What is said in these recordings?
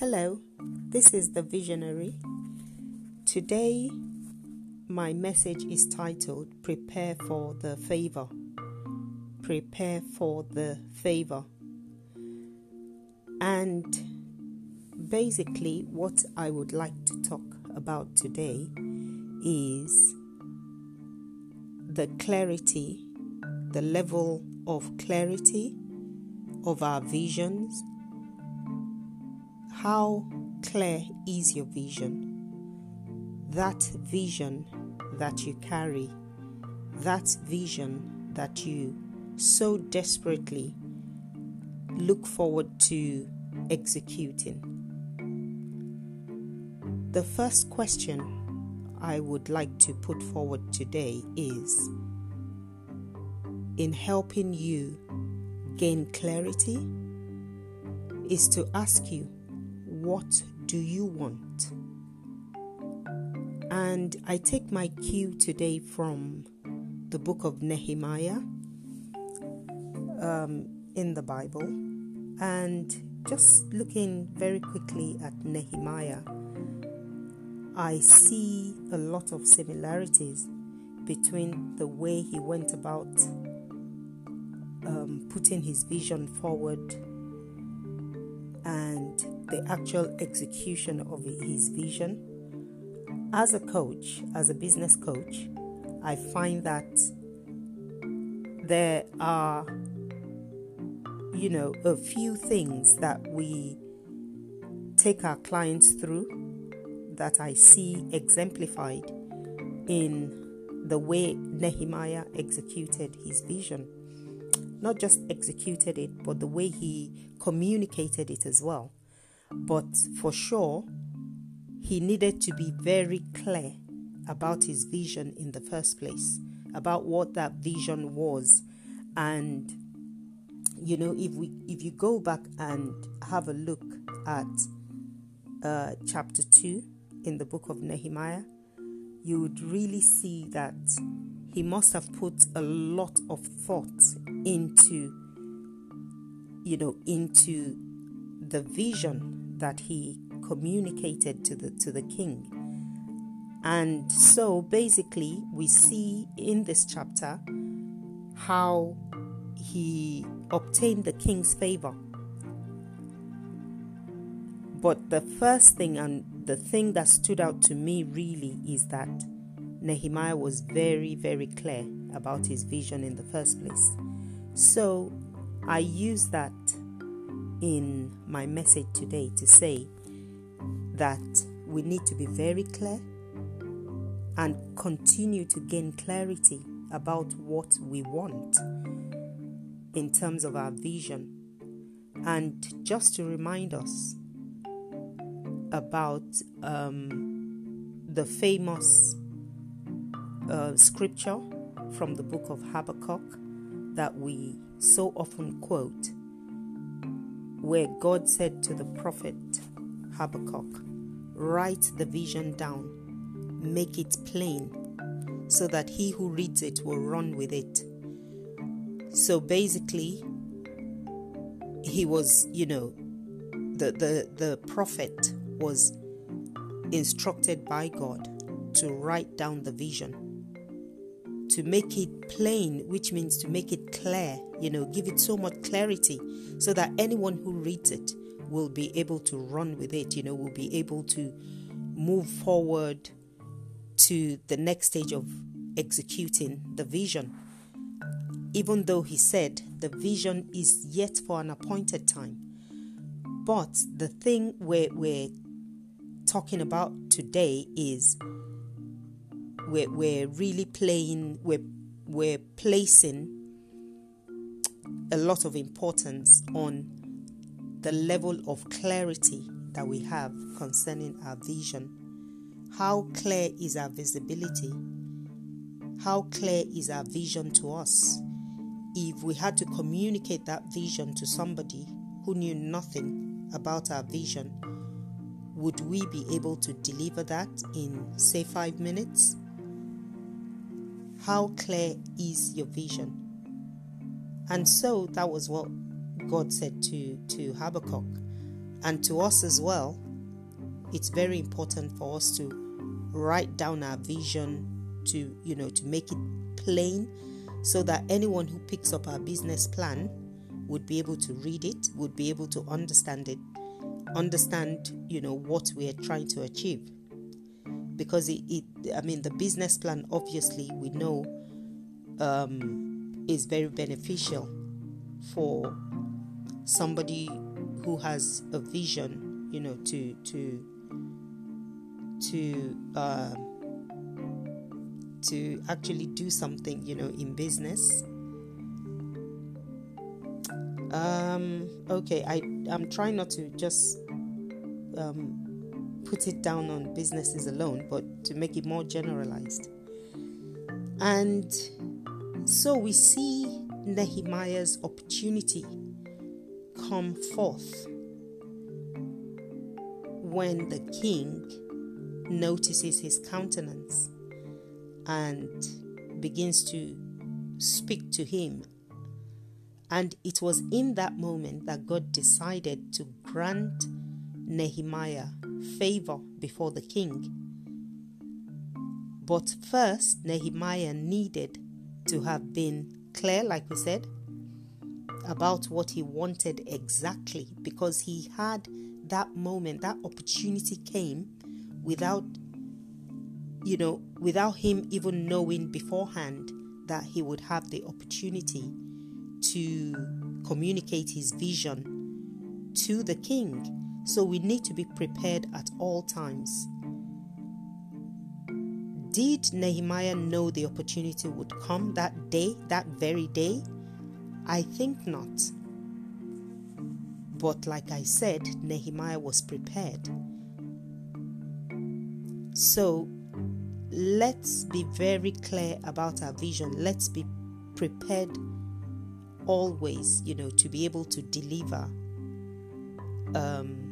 Hello, this is the Visionary. Today, my message is titled Prepare for the Favor. Prepare for the Favor. And basically, what I would like to talk about today is the clarity, the level of clarity of our visions how clear is your vision? That vision that you carry, that vision that you so desperately look forward to executing. The first question I would like to put forward today is in helping you gain clarity, is to ask you what do you want? And I take my cue today from the book of Nehemiah um, in the Bible. And just looking very quickly at Nehemiah, I see a lot of similarities between the way he went about um, putting his vision forward and the actual execution of his vision. As a coach, as a business coach, I find that there are, you know, a few things that we take our clients through that I see exemplified in the way Nehemiah executed his vision. Not just executed it, but the way he communicated it as well. But for sure, he needed to be very clear about his vision in the first place, about what that vision was. And you know, if we if you go back and have a look at uh, chapter two in the book of Nehemiah, you would really see that he must have put a lot of thought into you know into the vision that he communicated to the to the king. And so basically we see in this chapter how he obtained the king's favor. But the first thing and the thing that stood out to me really is that Nehemiah was very, very clear about his vision in the first place. So I use that in my message today to say that we need to be very clear and continue to gain clarity about what we want in terms of our vision. And just to remind us about um, the famous uh, scripture from the book of Habakkuk that we so often quote where God said to the prophet Habakkuk, Write the vision down, make it plain, so that he who reads it will run with it. So basically, he was, you know, the, the, the prophet was instructed by God to write down the vision to make it plain, which means to make it clear, you know, give it so much clarity so that anyone who reads it will be able to run with it, you know, will be able to move forward to the next stage of executing the vision. Even though he said the vision is yet for an appointed time. But the thing we're, we're talking about today is we're, we're really playing, we're, we're placing a lot of importance on the level of clarity that we have concerning our vision. How clear is our visibility? How clear is our vision to us? If we had to communicate that vision to somebody who knew nothing about our vision, would we be able to deliver that in, say, five minutes? How clear is your vision? And so that was what God said to, to Habakkuk. And to us as well, it's very important for us to write down our vision to, you know, to make it plain so that anyone who picks up our business plan would be able to read it, would be able to understand it, understand, you know, what we are trying to achieve. Because it, it I mean, the business plan, obviously, we know um, is very beneficial for somebody who has a vision, you know, to to to uh, to actually do something, you know, in business. Um, okay, I I'm trying not to just um, put it down on businesses alone, but to make it more generalized. And so we see Nehemiah's opportunity come forth when the king notices his countenance and begins to speak to him. And it was in that moment that God decided to grant Nehemiah favor before the king. But first, Nehemiah needed to have been clear, like we said, about what he wanted exactly because he had that moment, that opportunity came without, you know, without him even knowing beforehand that he would have the opportunity to communicate his vision to the king. So we need to be prepared at all times. Did Nehemiah know the opportunity would come that day, that very day? I think not. But like I said, Nehemiah was prepared. So let's be very clear about our vision. Let's be prepared always, you know, to be able to deliver um,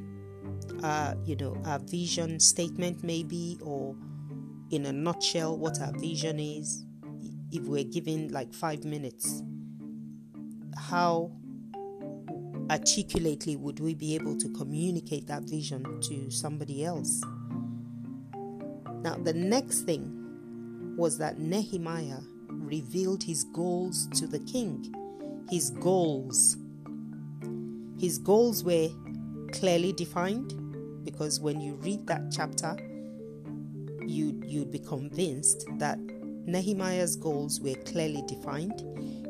our, you know, our vision statement maybe or in a nutshell what our vision is. If we're given like five minutes how articulately would we be able to communicate that vision to somebody else? Now the next thing was that nehemiah revealed his goals to the king. His goals. His goals were clearly defined because when you read that chapter you you'd be convinced that Nehemiah's goals were clearly defined.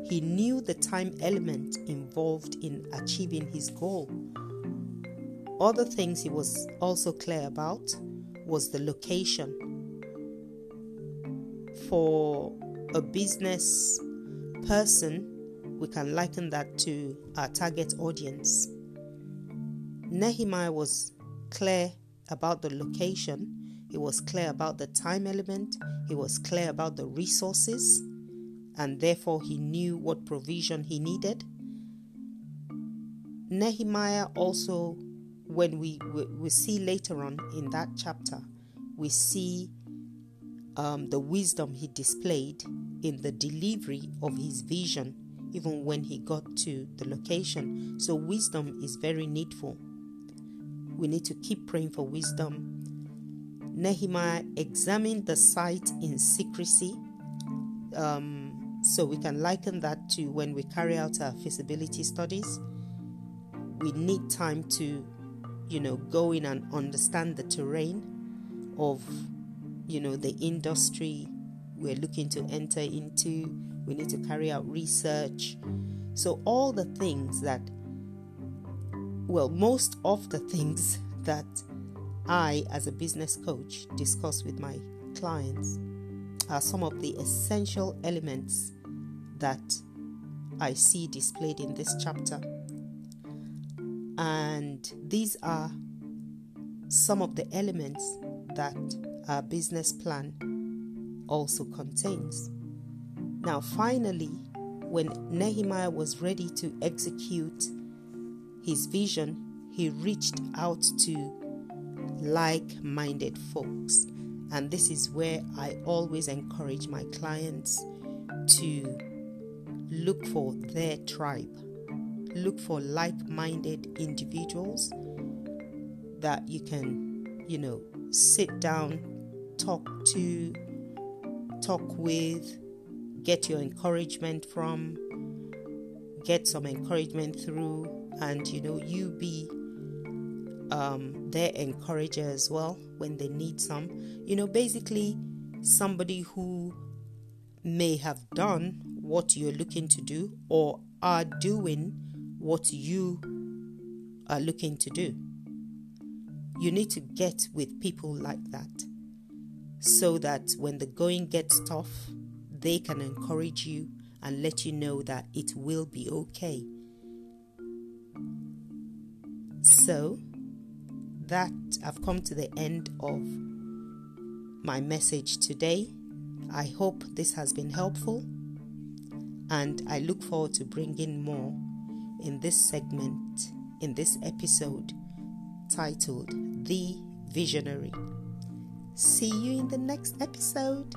He knew the time element involved in achieving his goal. Other things he was also clear about was the location. For a business person, we can liken that to our target audience. Nehemiah was clear about the location he was clear about the time element, he was clear about the resources, and therefore he knew what provision he needed. Nehemiah also, when we, we, we see later on in that chapter, we see um, the wisdom he displayed in the delivery of his vision, even when he got to the location. So, wisdom is very needful. We need to keep praying for wisdom Nehemiah examined the site in secrecy. Um, so we can liken that to when we carry out our feasibility studies. We need time to, you know, go in and understand the terrain of, you know, the industry we're looking to enter into. We need to carry out research. So all the things that, well, most of the things that I, as a business coach, discuss with my clients are some of the essential elements that I see displayed in this chapter. And these are some of the elements that our business plan also contains. Now, finally, when Nehemiah was ready to execute his vision, he reached out to like minded folks. And this is where I always encourage my clients to look for their tribe, look for like minded individuals that you can, you know, sit down, talk to, talk with, get your encouragement from, get some encouragement through, and you know, you be um, their encourager as well when they need some. You know, basically, somebody who may have done what you're looking to do or are doing what you are looking to do. You need to get with people like that so that when the going gets tough, they can encourage you and let you know that it will be okay. So, that I've come to the end of my message today. I hope this has been helpful and I look forward to bringing more in this segment, in this episode titled The Visionary. See you in the next episode.